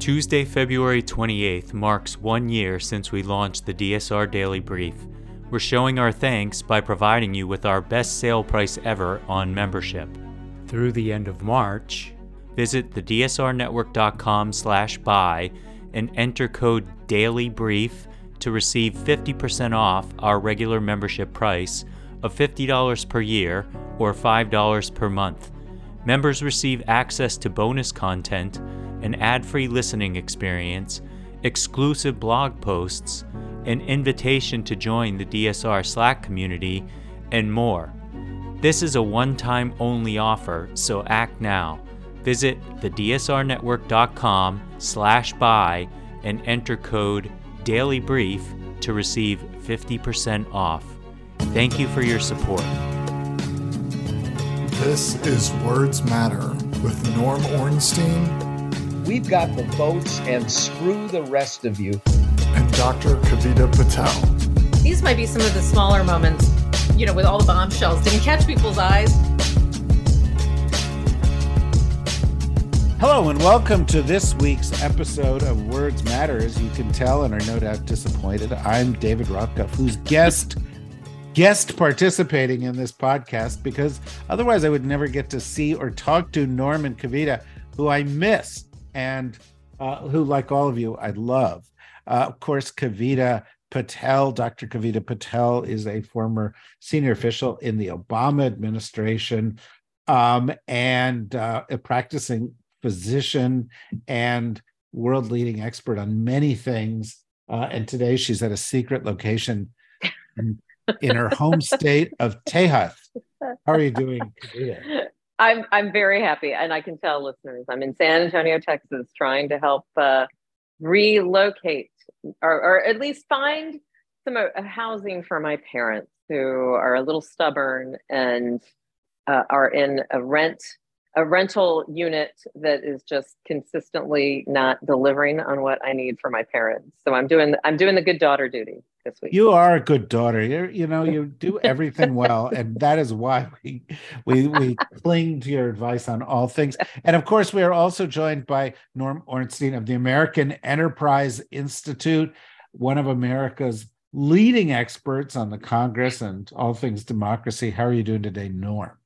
Tuesday, February 28th marks one year since we launched the DSR Daily Brief. We're showing our thanks by providing you with our best sale price ever on membership. Through the end of March, visit thedsrnetwork.com slash buy and enter code DAILYBRIEF to receive 50% off our regular membership price of $50 per year or $5 per month. Members receive access to bonus content, an ad free listening experience, exclusive blog posts, an invitation to join the DSR Slack community, and more. This is a one time only offer, so act now. Visit thedsrnetwork.com slash buy and enter code DAILYBRIEF to receive 50% off. Thank you for your support. This is Words Matter with Norm Ornstein. We've got the votes and screw the rest of you. And Dr. Kavita Patel. These might be some of the smaller moments, you know, with all the bombshells. Didn't catch people's eyes. Hello, and welcome to this week's episode of Words Matter. As you can tell and are no doubt disappointed, I'm David Rothkopf, who's guest guest participating in this podcast because otherwise I would never get to see or talk to Norman Kavita, who I miss and uh, who, like all of you, I love. Uh, of course, Kavita Patel, Dr. Kavita Patel, is a former senior official in the Obama administration um, and uh, a practicing physician and world leading expert on many things. Uh, and today she's at a secret location in in her home state of Tejas. How are you doing? I'm I'm very happy, and I can tell listeners I'm in San Antonio, Texas, trying to help uh, relocate or, or at least find some uh, housing for my parents who are a little stubborn and uh, are in a rent a rental unit that is just consistently not delivering on what I need for my parents. So I'm doing I'm doing the good daughter duty this week. You are a good daughter. You you know you do everything well, and that is why we we we cling to your advice on all things. And of course, we are also joined by Norm Ornstein of the American Enterprise Institute, one of America's leading experts on the Congress and all things democracy. How are you doing today, Norm?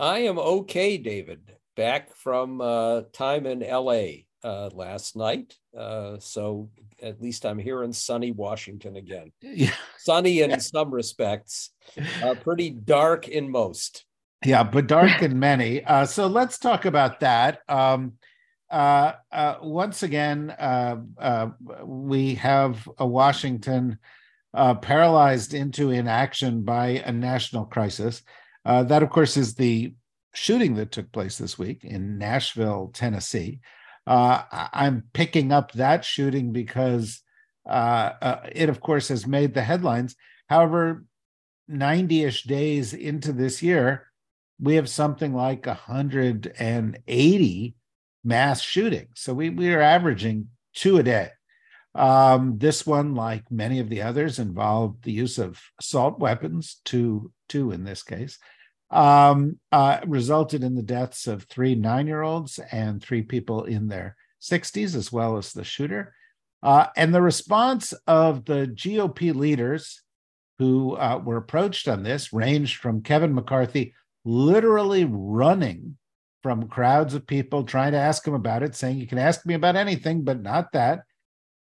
I am okay, David. Back from uh, time in LA uh, last night. Uh, so at least I'm here in sunny Washington again. Yeah. Sunny in some respects, uh, pretty dark in most. Yeah, but dark in many. Uh, so let's talk about that. Um, uh, uh, once again, we have a Washington paralyzed into inaction by a national crisis. Uh, that, of course, is the shooting that took place this week in Nashville, Tennessee. Uh, I'm picking up that shooting because uh, uh it, of course, has made the headlines. However, 90 ish days into this year, we have something like 180 mass shootings. So we, we are averaging two a day. Um, this one, like many of the others, involved the use of assault weapons, two, two in this case, um, uh, resulted in the deaths of three nine year olds and three people in their 60s, as well as the shooter. Uh, and the response of the GOP leaders who uh, were approached on this ranged from Kevin McCarthy literally running from crowds of people trying to ask him about it, saying, You can ask me about anything, but not that,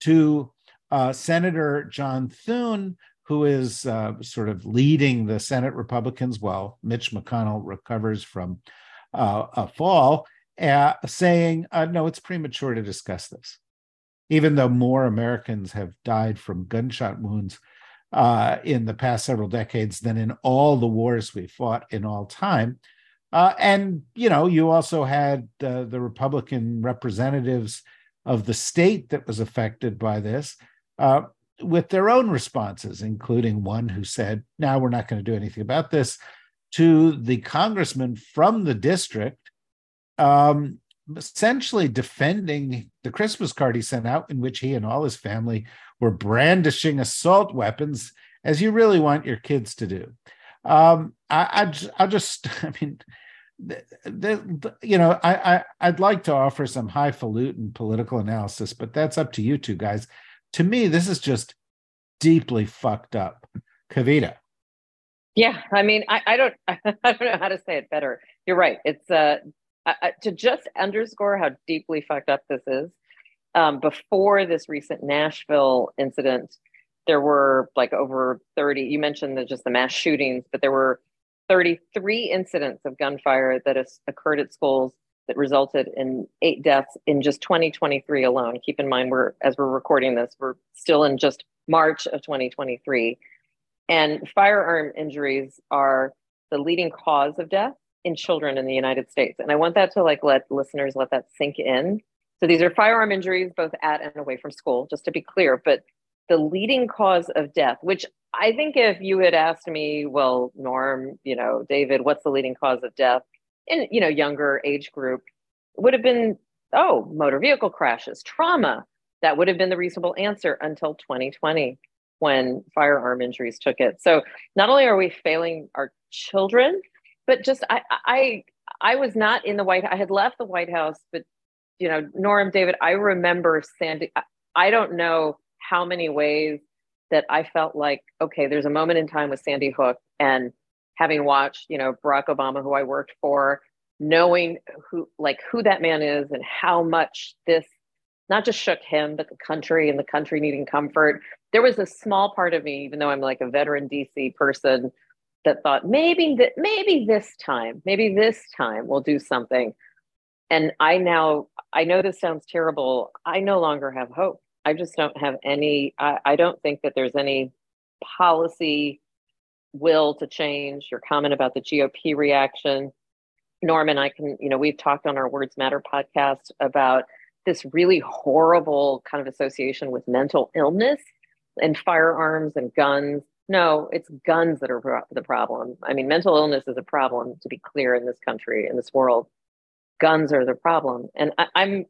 to uh, Senator John Thune, who is uh, sort of leading the Senate Republicans while Mitch McConnell recovers from uh, a fall, uh, saying, uh, no, it's premature to discuss this. Even though more Americans have died from gunshot wounds uh, in the past several decades than in all the wars we fought in all time. And, you know, you also had the Republican representatives of the state that was affected by this uh, with their own responses, including one who said, Now we're not going to do anything about this, to the congressman from the district, um, essentially defending the Christmas card he sent out, in which he and all his family were brandishing assault weapons, as you really want your kids to do. Um, I, I, I'll just, I mean, the, the, you know, I, I I'd like to offer some highfalutin political analysis, but that's up to you two guys. To me, this is just deeply fucked up. Kavita. Yeah, I mean, I, I don't I don't know how to say it better. You're right. It's uh to just underscore how deeply fucked up this is. Um, before this recent Nashville incident, there were like over 30. You mentioned the, just the mass shootings, but there were 33 incidents of gunfire that has occurred at schools that resulted in eight deaths in just 2023 alone. Keep in mind, we're as we're recording this, we're still in just March of 2023. And firearm injuries are the leading cause of death in children in the United States. And I want that to like let listeners let that sink in. So these are firearm injuries both at and away from school, just to be clear. But the leading cause of death, which I think if you had asked me, well, Norm, you know, David, what's the leading cause of death in, you know, younger age group, would have been, oh, motor vehicle crashes, trauma. That would have been the reasonable answer until 2020 when firearm injuries took it. So not only are we failing our children, but just I I I was not in the White I had left the White House, but you know, Norm David, I remember Sandy I don't know how many ways that I felt like, okay, there's a moment in time with Sandy Hook and having watched, you know, Barack Obama, who I worked for, knowing who like who that man is and how much this not just shook him, but the country and the country needing comfort. There was a small part of me, even though I'm like a veteran DC person, that thought maybe that maybe this time, maybe this time we'll do something. And I now I know this sounds terrible. I no longer have hope. I just don't have any, I, I don't think that there's any policy will to change. Your comment about the GOP reaction. Norman, I can, you know, we've talked on our Words Matter podcast about this really horrible kind of association with mental illness and firearms and guns. No, it's guns that are the problem. I mean, mental illness is a problem, to be clear, in this country, in this world. Guns are the problem. And I, I'm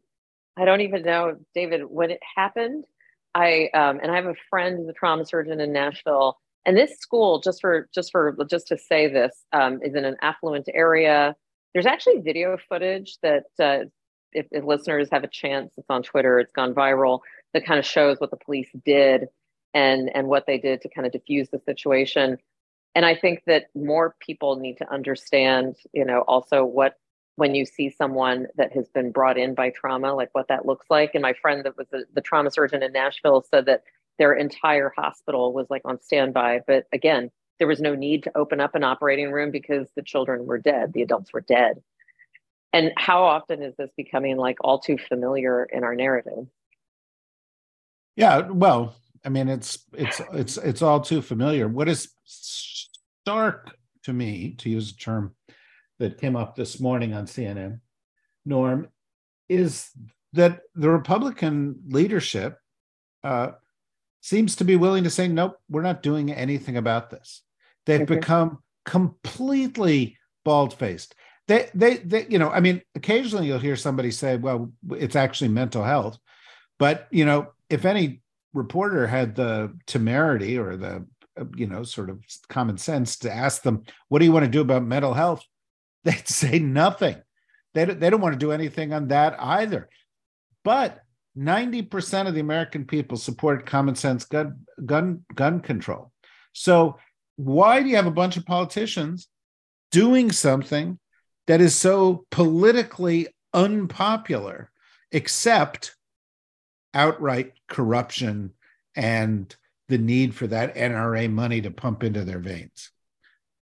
I don't even know, David, when it happened. I um, and I have a friend who's a trauma surgeon in Nashville, and this school, just for just for just to say this, um, is in an affluent area. There's actually video footage that, uh, if, if listeners have a chance, it's on Twitter. It's gone viral. That kind of shows what the police did and and what they did to kind of diffuse the situation. And I think that more people need to understand, you know, also what when you see someone that has been brought in by trauma, like what that looks like. And my friend that was the, the trauma surgeon in Nashville said that their entire hospital was like on standby. But again, there was no need to open up an operating room because the children were dead, the adults were dead. And how often is this becoming like all too familiar in our narrative? Yeah, well, I mean, it's it's it's it's all too familiar. What is stark to me, to use a term that came up this morning on CNN, Norm, is that the Republican leadership uh, seems to be willing to say, nope, we're not doing anything about this. They've okay. become completely bald faced. They, they, they, you know, I mean, occasionally you'll hear somebody say, well, it's actually mental health. But, you know, if any reporter had the temerity or the, uh, you know, sort of common sense to ask them, what do you want to do about mental health? they'd say nothing. They, they don't want to do anything on that either. But 90% of the American people support common sense gun, gun, gun control. So, why do you have a bunch of politicians doing something that is so politically unpopular, except outright corruption and the need for that NRA money to pump into their veins?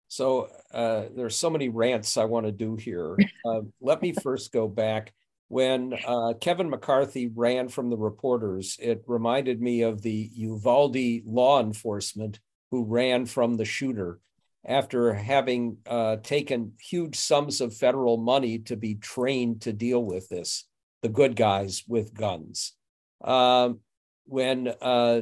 So uh, there's so many rants I want to do here. Uh, let me first go back. When uh, Kevin McCarthy ran from the reporters, it reminded me of the Uvalde law enforcement who ran from the shooter after having uh, taken huge sums of federal money to be trained to deal with this, the good guys with guns. Um, when uh,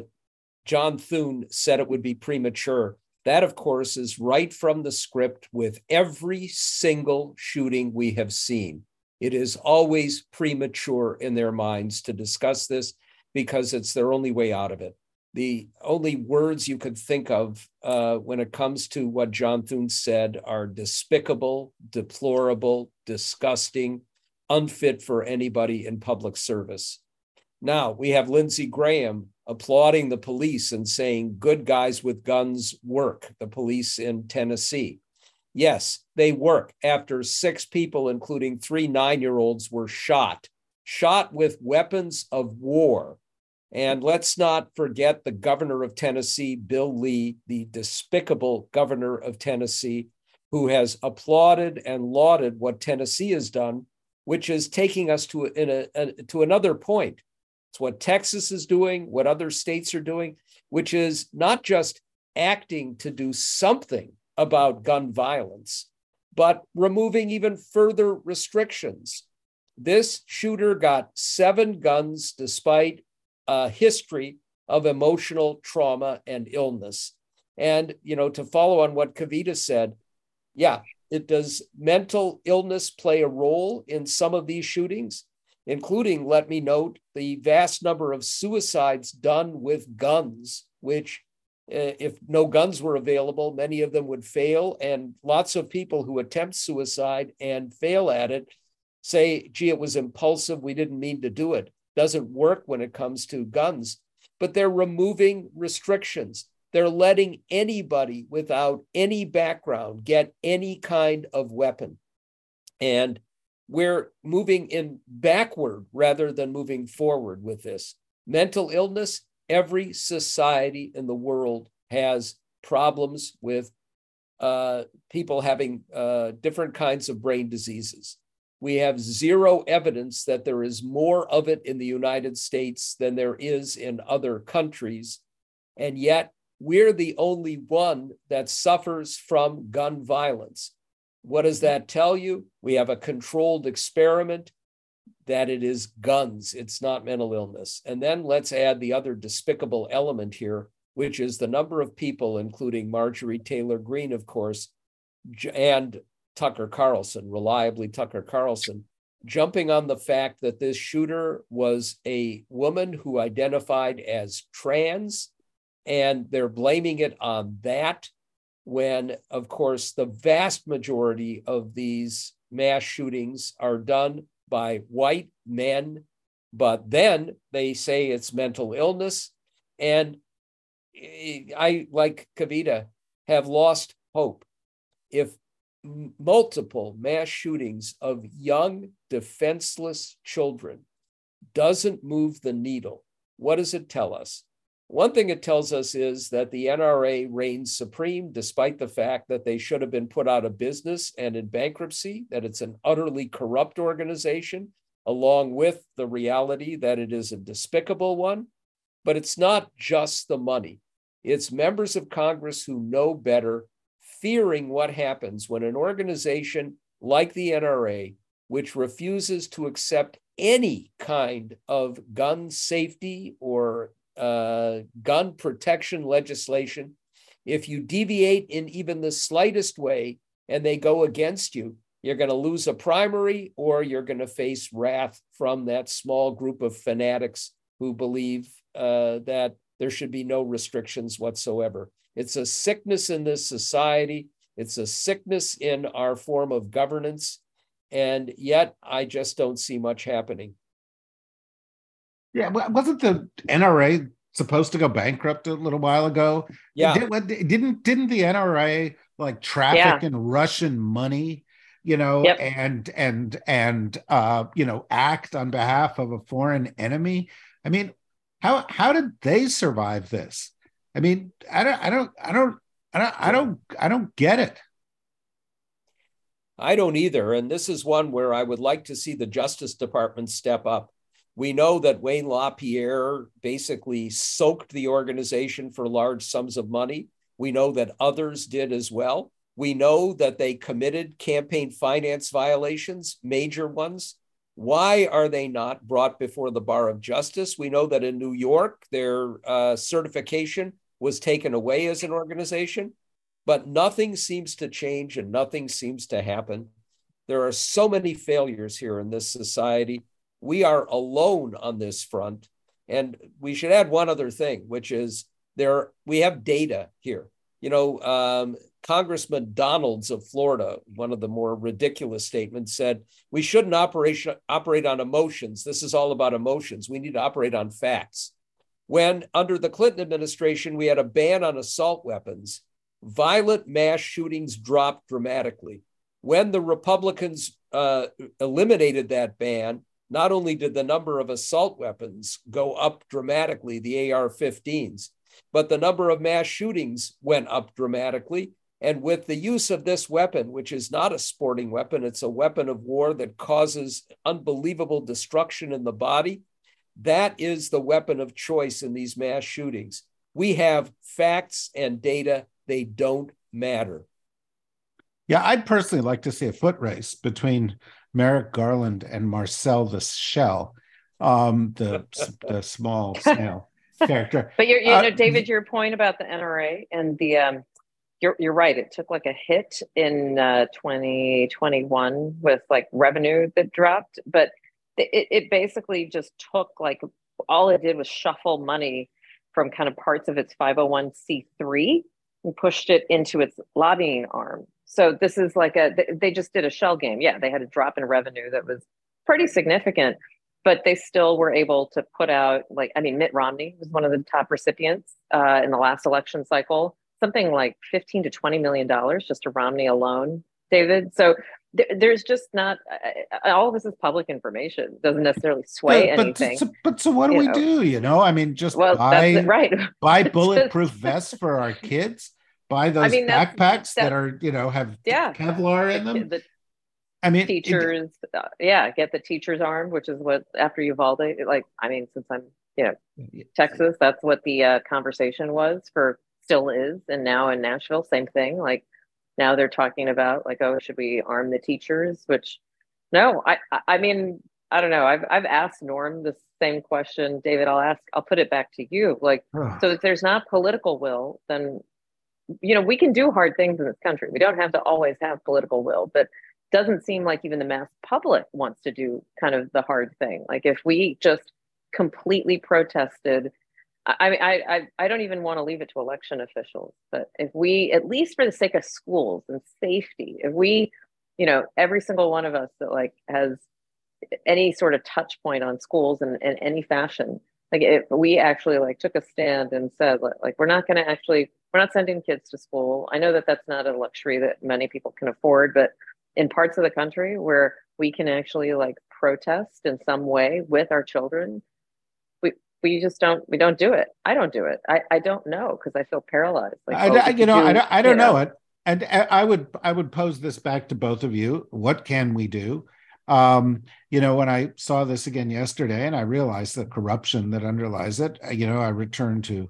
John Thune said it would be premature, that, of course, is right from the script with every single shooting we have seen. It is always premature in their minds to discuss this because it's their only way out of it. the only words you could think of uh, when it comes to what John Thune said are despicable, deplorable, disgusting, unfit for anybody in public service. Now we have Lindsey Graham applauding the police and saying, good guys with guns work, the police in Tennessee. Yes, they work after six people, including three nine year olds, were shot, shot with weapons of war and let's not forget the governor of Tennessee, Bill Lee, the despicable governor of Tennessee, who has applauded and lauded what Tennessee has done, which is taking us to, a, a, to another point. It's what Texas is doing, what other states are doing, which is not just acting to do something about gun violence, but removing even further restrictions. This shooter got seven guns despite a history of emotional trauma and illness. And, you know, to follow on what Kavita said, yeah, it does mental illness play a role in some of these shootings, including, let me note, the vast number of suicides done with guns, which uh, if no guns were available, many of them would fail. And lots of people who attempt suicide and fail at it say, gee, it was impulsive. We didn't mean to do it doesn't work when it comes to guns, but they're removing restrictions. They're letting anybody without any background get any kind of weapon. And we're moving in backward rather than moving forward with this. Mental illness, every society in the world has problems with uh, people having uh, different kinds of brain diseases. We have zero evidence that there is more of it in the United States than there is in other countries. And yet, we're the only one that suffers from gun violence. What does that tell you? We have a controlled experiment that it is guns, it's not mental illness. And then let's add the other despicable element here, which is the number of people, including Marjorie Taylor Greene, of course, and Tucker Carlson, reliably Tucker Carlson, jumping on the fact that this shooter was a woman who identified as trans, and they're blaming it on that. When, of course, the vast majority of these mass shootings are done by white men, but then they say it's mental illness. And I, like Kavita, have lost hope. If multiple mass shootings of young, defenseless children doesn't move the needle. What does it tell us? One thing it tells us is that the NRA reigns supreme, despite the fact that they should have been put out of business and in bankruptcy, that it's an utterly corrupt organization, along with the reality that it is a despicable one. But it's not just the money, it's members of Congress who know better fearing what happens when an organization like the NRA, which refuses to accept any kind of gun safety or uh, gun protection legislation, if you deviate in even the slightest way and they go against you, you're going to lose a primary or you're going to face wrath from that small group of fanatics who believe uh, that there should be no restrictions whatsoever. It's a sickness in this society. It's a sickness in our form of governance. And yet, I just don't see much happening. Yeah, wasn't the NRA supposed to go bankrupt a little while ago? Yeah, Did, didn't didn't the NRA like traffic yeah. in Russian money? You know, yep. and and and uh, you know, act on behalf of a foreign enemy. I mean, how how did they survive this? I mean, I don't, I don't, I don't, I don't, I don't, I don't get it. I don't either. And this is one where I would like to see the Justice Department step up. We know that Wayne LaPierre basically soaked the organization for large sums of money. We know that others did as well. We know that they committed campaign finance violations, major ones. Why are they not brought before the bar of justice? We know that in New York, their uh, certification was taken away as an organization, but nothing seems to change and nothing seems to happen. There are so many failures here in this society. We are alone on this front. And we should add one other thing, which is there we have data here. You know, um, Congressman Donalds of Florida, one of the more ridiculous statements, said we shouldn't operate operate on emotions. This is all about emotions. We need to operate on facts. When under the Clinton administration we had a ban on assault weapons, violent mass shootings dropped dramatically. When the Republicans uh, eliminated that ban, not only did the number of assault weapons go up dramatically, the AR 15s, but the number of mass shootings went up dramatically. And with the use of this weapon, which is not a sporting weapon, it's a weapon of war that causes unbelievable destruction in the body. That is the weapon of choice in these mass shootings. We have facts and data, they don't matter. Yeah, I'd personally like to see a foot race between Merrick Garland and Marcel the Shell, um, the, the small snail character. But you're, you uh, know, David, your point about the NRA and the, um, you're, you're right. It took like a hit in uh, 2021 with like revenue that dropped, but it, it basically just took like all it did was shuffle money from kind of parts of its 501c3 and pushed it into its lobbying arm. So this is like a they just did a shell game. Yeah, they had a drop in revenue that was pretty significant, but they still were able to put out like I mean Mitt Romney was one of the top recipients uh, in the last election cycle, something like 15 to 20 million dollars just to Romney alone, David. So th- there's just not uh, all of this is public information. Doesn't necessarily sway but, but anything. So, but so what do we know? do? You know, I mean, just well, buy right. buy bulletproof vests for our kids. Buy those I mean, backpacks that, that, are you know have yeah, Kevlar in them. The, I mean, teachers, it, uh, yeah, get the teachers armed, which is what after Uvalde, like, I mean, since I'm, you know, Texas, that's what the uh, conversation was for, still is, and now in Nashville, same thing. Like, now they're talking about like, oh, should we arm the teachers? Which, no, I, I mean, I don't know. I've I've asked Norm the same question, David. I'll ask. I'll put it back to you. Like, so if there's not political will, then you know we can do hard things in this country. We don't have to always have political will, but doesn't seem like even the mass public wants to do kind of the hard thing. Like if we just completely protested, I mean, I, I, I don't even want to leave it to election officials, but if we, at least for the sake of schools and safety, if we, you know, every single one of us that like has any sort of touch point on schools in, in any fashion, like if we actually like took a stand and said like we're not going to actually we're not sending kids to school. I know that that's not a luxury that many people can afford but in parts of the country where we can actually like protest in some way with our children we we just don't we don't do it. I don't do it. I, I don't know because i feel paralyzed. Like I, you know do, i don't, I don't know, know? it. And i would i would pose this back to both of you. What can we do? Um, you know when i saw this again yesterday and i realized the corruption that underlies it you know i returned to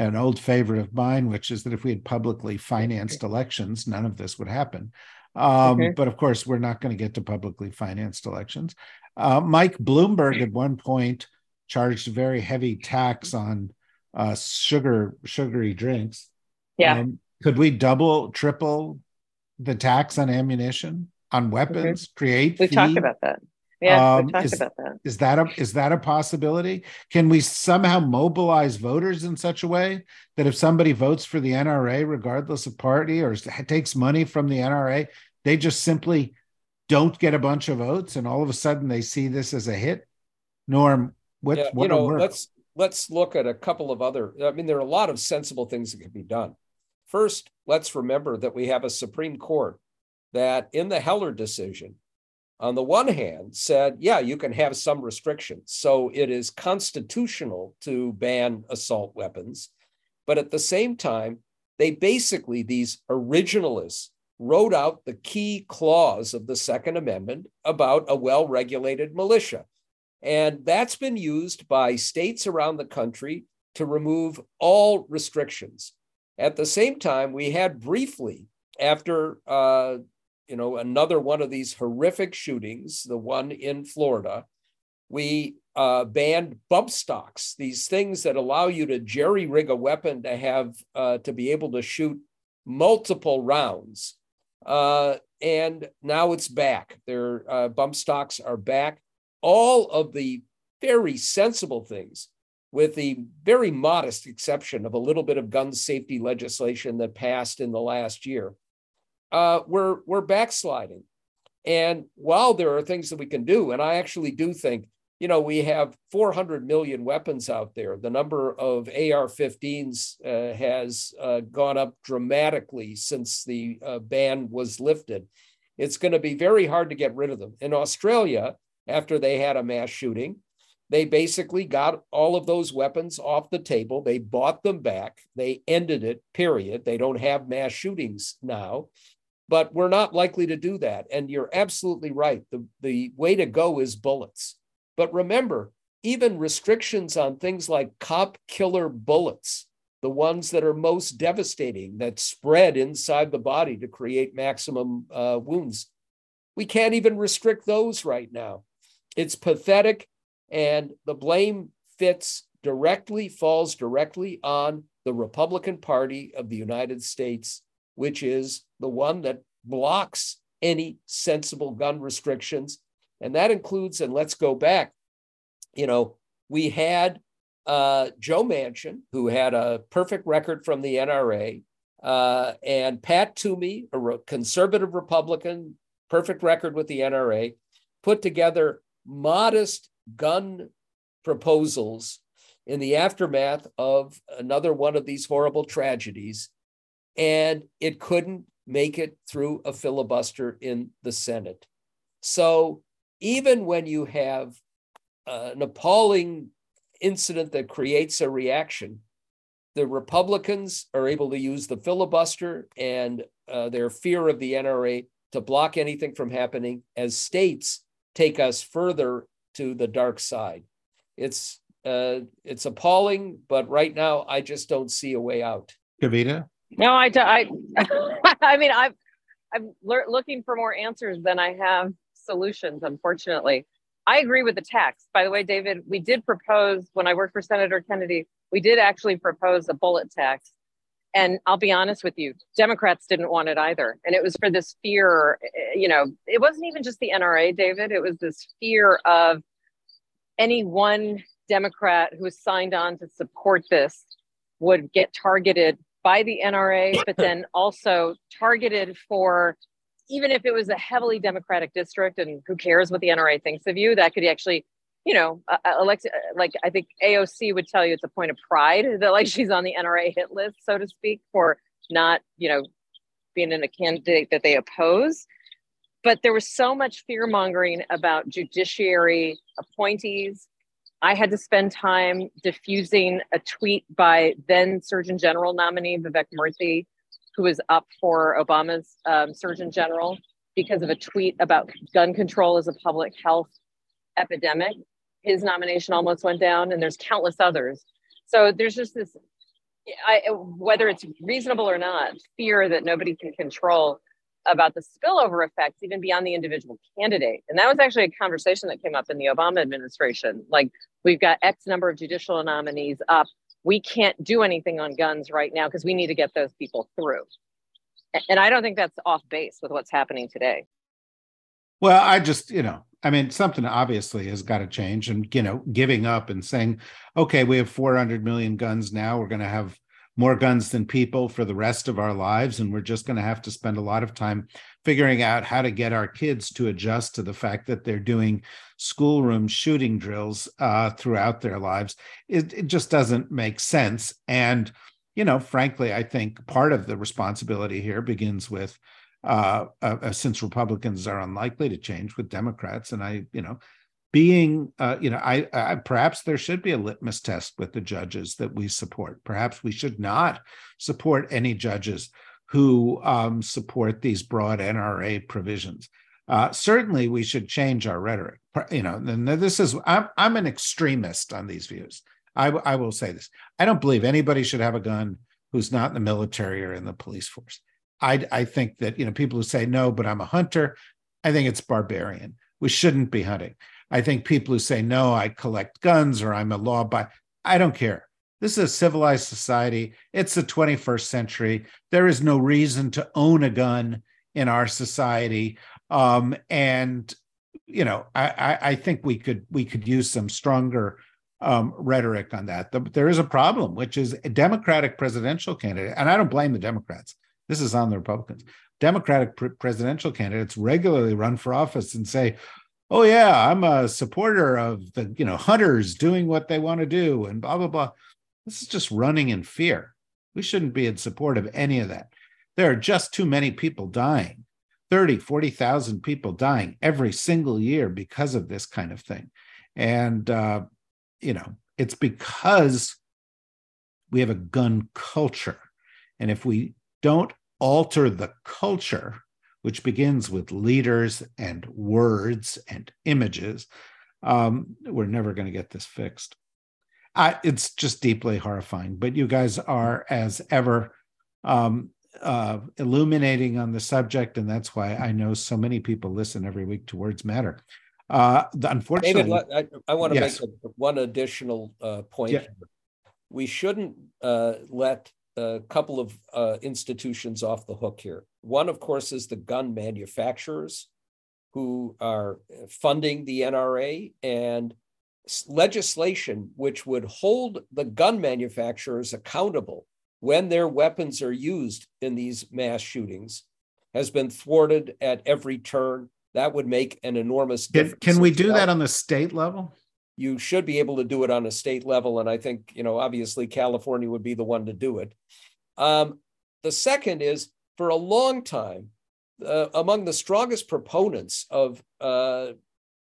an old favorite of mine which is that if we had publicly financed elections none of this would happen um, okay. But of course, we're not going to get to publicly financed elections. Uh, Mike Bloomberg at one point charged a very heavy tax on uh, sugar sugary drinks. Yeah. Um, could we double, triple the tax on ammunition, on weapons? Create. We talked about that. Yeah, um, we talked is, about that. Is that a is that a possibility? Can we somehow mobilize voters in such a way that if somebody votes for the NRA, regardless of party, or takes money from the NRA, they just simply don't get a bunch of votes, and all of a sudden they see this as a hit? Norm, what yeah, what you know, let's let's look at a couple of other. I mean, there are a lot of sensible things that can be done. First, let's remember that we have a Supreme Court that, in the Heller decision, on the one hand, said, yeah, you can have some restrictions. So it is constitutional to ban assault weapons. But at the same time, they basically, these originalists, wrote out the key clause of the Second Amendment about a well regulated militia. And that's been used by states around the country to remove all restrictions. At the same time, we had briefly, after uh, you know, another one of these horrific shootings, the one in Florida, we uh, banned bump stocks, these things that allow you to jerry rig a weapon to have uh, to be able to shoot multiple rounds. Uh, and now it's back. Their uh, bump stocks are back. All of the very sensible things with the very modest exception of a little bit of gun safety legislation that passed in the last year, uh, we're we're backsliding. And while there are things that we can do, and I actually do think, you know, we have 400 million weapons out there. The number of AR-15s uh, has uh, gone up dramatically since the uh, ban was lifted. It's going to be very hard to get rid of them. In Australia, after they had a mass shooting, they basically got all of those weapons off the table. They bought them back. They ended it, period. They don't have mass shootings now, but we're not likely to do that. And you're absolutely right. The, the way to go is bullets. But remember, even restrictions on things like cop killer bullets, the ones that are most devastating, that spread inside the body to create maximum uh, wounds, we can't even restrict those right now. It's pathetic and the blame fits directly, falls directly on the Republican Party of the United States, which is the one that blocks any sensible gun restrictions. And that includes, and let's go back, you know, we had uh, Joe Manchin, who had a perfect record from the NRA, uh, and Pat Toomey, a re- conservative Republican, perfect record with the NRA, put together modest gun proposals in the aftermath of another one of these horrible tragedies, and it couldn't make it through a filibuster in the Senate. So even when you have an appalling incident that creates a reaction, the Republicans are able to use the filibuster and uh, their fear of the NRA to block anything from happening as states take us further to the dark side. It's uh, it's appalling, but right now I just don't see a way out. Kavita? No, I, I, I mean, I'm, I'm looking for more answers than I have solutions. Unfortunately, I agree with the tax. By the way, David, we did propose when I worked for Senator Kennedy. We did actually propose a bullet tax, and I'll be honest with you, Democrats didn't want it either. And it was for this fear, eh, you know, it wasn't even just the NRA, David. It was this fear of any one Democrat who signed on to support this would get targeted by the NRA, but then also targeted for even if it was a heavily Democratic district, and who cares what the NRA thinks of you, that could actually, you know, uh, elect, like I think AOC would tell you it's a point of pride that like she's on the NRA hit list, so to speak, for not, you know, being in a candidate that they oppose. But there was so much fear mongering about judiciary appointees. I had to spend time diffusing a tweet by then Surgeon General nominee Vivek Murthy, who was up for Obama's um, Surgeon General because of a tweet about gun control as a public health epidemic. His nomination almost went down, and there's countless others. So there's just this, I, whether it's reasonable or not, fear that nobody can control about the spillover effects even beyond the individual candidate. And that was actually a conversation that came up in the Obama administration. Like, we've got X number of judicial nominees up. We can't do anything on guns right now because we need to get those people through. And I don't think that's off base with what's happening today. Well, I just, you know, I mean, something obviously has got to change. And, you know, giving up and saying, okay, we have 400 million guns now. We're going to have more guns than people for the rest of our lives. And we're just going to have to spend a lot of time figuring out how to get our kids to adjust to the fact that they're doing schoolroom shooting drills uh, throughout their lives. It, it just doesn't make sense. And, you know, frankly, I think part of the responsibility here begins with uh, uh, since Republicans are unlikely to change with Democrats, and I, you know, being uh, you know I, I, perhaps there should be a litmus test with the judges that we support perhaps we should not support any judges who um, support these broad nra provisions. Uh, certainly we should change our rhetoric. You know and this is i'm, I'm an extremist on these views. I, I will say this. I don't believe anybody should have a gun who's not in the military or in the police force. I, I think that you know people who say no but i'm a hunter i think it's barbarian. We shouldn't be hunting. I think people who say, no, I collect guns or I'm a law abiding, I don't care. This is a civilized society. It's the 21st century. There is no reason to own a gun in our society. Um, and you know, I, I, think we could we could use some stronger um, rhetoric on that. But there is a problem, which is a Democratic presidential candidate, and I don't blame the Democrats. This is on the Republicans. Democratic pr- presidential candidates regularly run for office and say, "Oh yeah, I'm a supporter of the you know hunters doing what they want to do," and blah blah blah. This is just running in fear. We shouldn't be in support of any of that. There are just too many people dying 30, 40,000 people dying every single year because of this kind of thing. And, uh, you know, it's because we have a gun culture. And if we don't alter the culture, which begins with leaders and words and images, um, we're never going to get this fixed. I, it's just deeply horrifying. But you guys are, as ever, um, uh, illuminating on the subject, and that's why I know so many people listen every week to Words Matter. Uh, unfortunately, David, I, I want to yes. make a, one additional uh, point. Yeah. We shouldn't uh, let a couple of uh, institutions off the hook here. One, of course, is the gun manufacturers who are funding the NRA and legislation which would hold the gun manufacturers accountable when their weapons are used in these mass shootings has been thwarted at every turn. That would make an enormous difference. Can, can we do that on the state level? You should be able to do it on a state level. And I think, you know, obviously California would be the one to do it. Um, the second is for a long time, uh, among the strongest proponents of uh,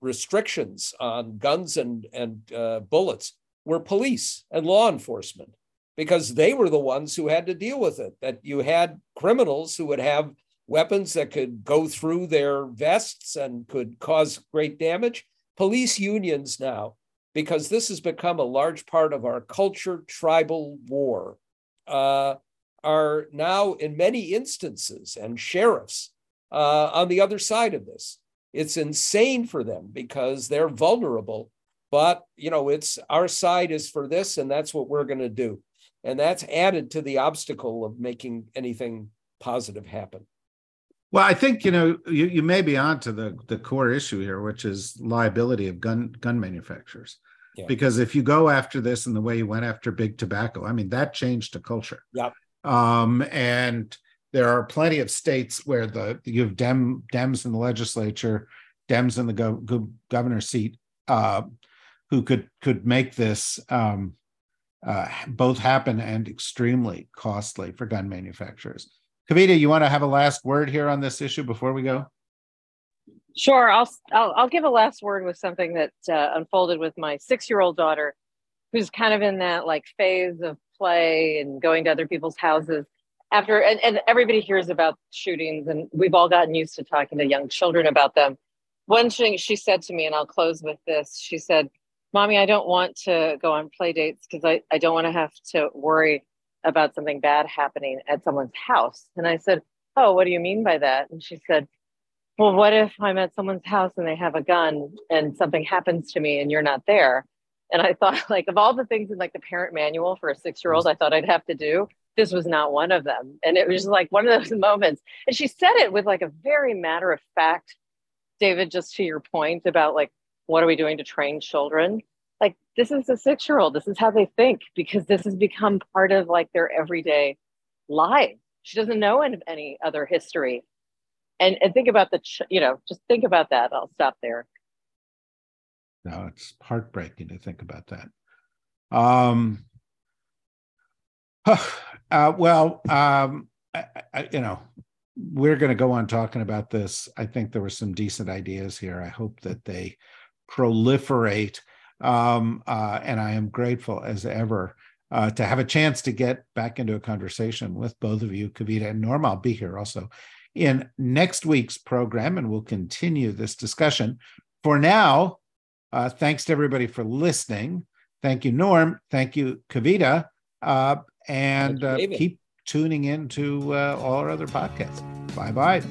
restrictions on guns and, and uh, bullets were police and law enforcement because they were the ones who had to deal with it. That you had criminals who would have weapons that could go through their vests and could cause great damage. Police unions now, because this has become a large part of our culture, tribal war, uh, are now in many instances, and sheriffs uh, on the other side of this. It's insane for them because they're vulnerable. But you know, it's our side is for this, and that's what we're going to do and that's added to the obstacle of making anything positive happen well i think you know you, you may be on to the, the core issue here which is liability of gun gun manufacturers yeah. because if you go after this in the way you went after big tobacco i mean that changed the culture yeah um, and there are plenty of states where the you have dem dems in the legislature dems in the go, go, governor seat uh, who could could make this um, uh, both happen and extremely costly for gun manufacturers. Kavita, you want to have a last word here on this issue before we go? Sure, I'll I'll, I'll give a last word with something that uh, unfolded with my six-year-old daughter, who's kind of in that like phase of play and going to other people's houses after and, and everybody hears about shootings and we've all gotten used to talking to young children about them one thing she said to me and i'll close with this she said mommy, I don't want to go on play dates because I, I don't want to have to worry about something bad happening at someone's house. And I said, Oh, what do you mean by that? And she said, Well, what if I'm at someone's house and they have a gun and something happens to me and you're not there? And I thought, like, of all the things in like the parent manual for a six year old, I thought I'd have to do, this was not one of them. And it was just like one of those moments. And she said it with like a very matter of fact, David, just to your point about like what are we doing to train children? Like, this is a six year old. This is how they think because this has become part of like their everyday life. She doesn't know any other history. And, and think about the, ch- you know, just think about that. I'll stop there. No, it's heartbreaking to think about that. Um, uh, well, um, I, I, you know, we're going to go on talking about this. I think there were some decent ideas here. I hope that they proliferate. Um, uh, and I am grateful as ever uh, to have a chance to get back into a conversation with both of you, Kavita and Norma. I'll be here also in next week's program, and we'll continue this discussion. For now, uh, thanks to everybody for listening. Thank you, Norm. Thank you, Kavita. And uh, keep tuning in to uh, all our other podcasts. Bye bye.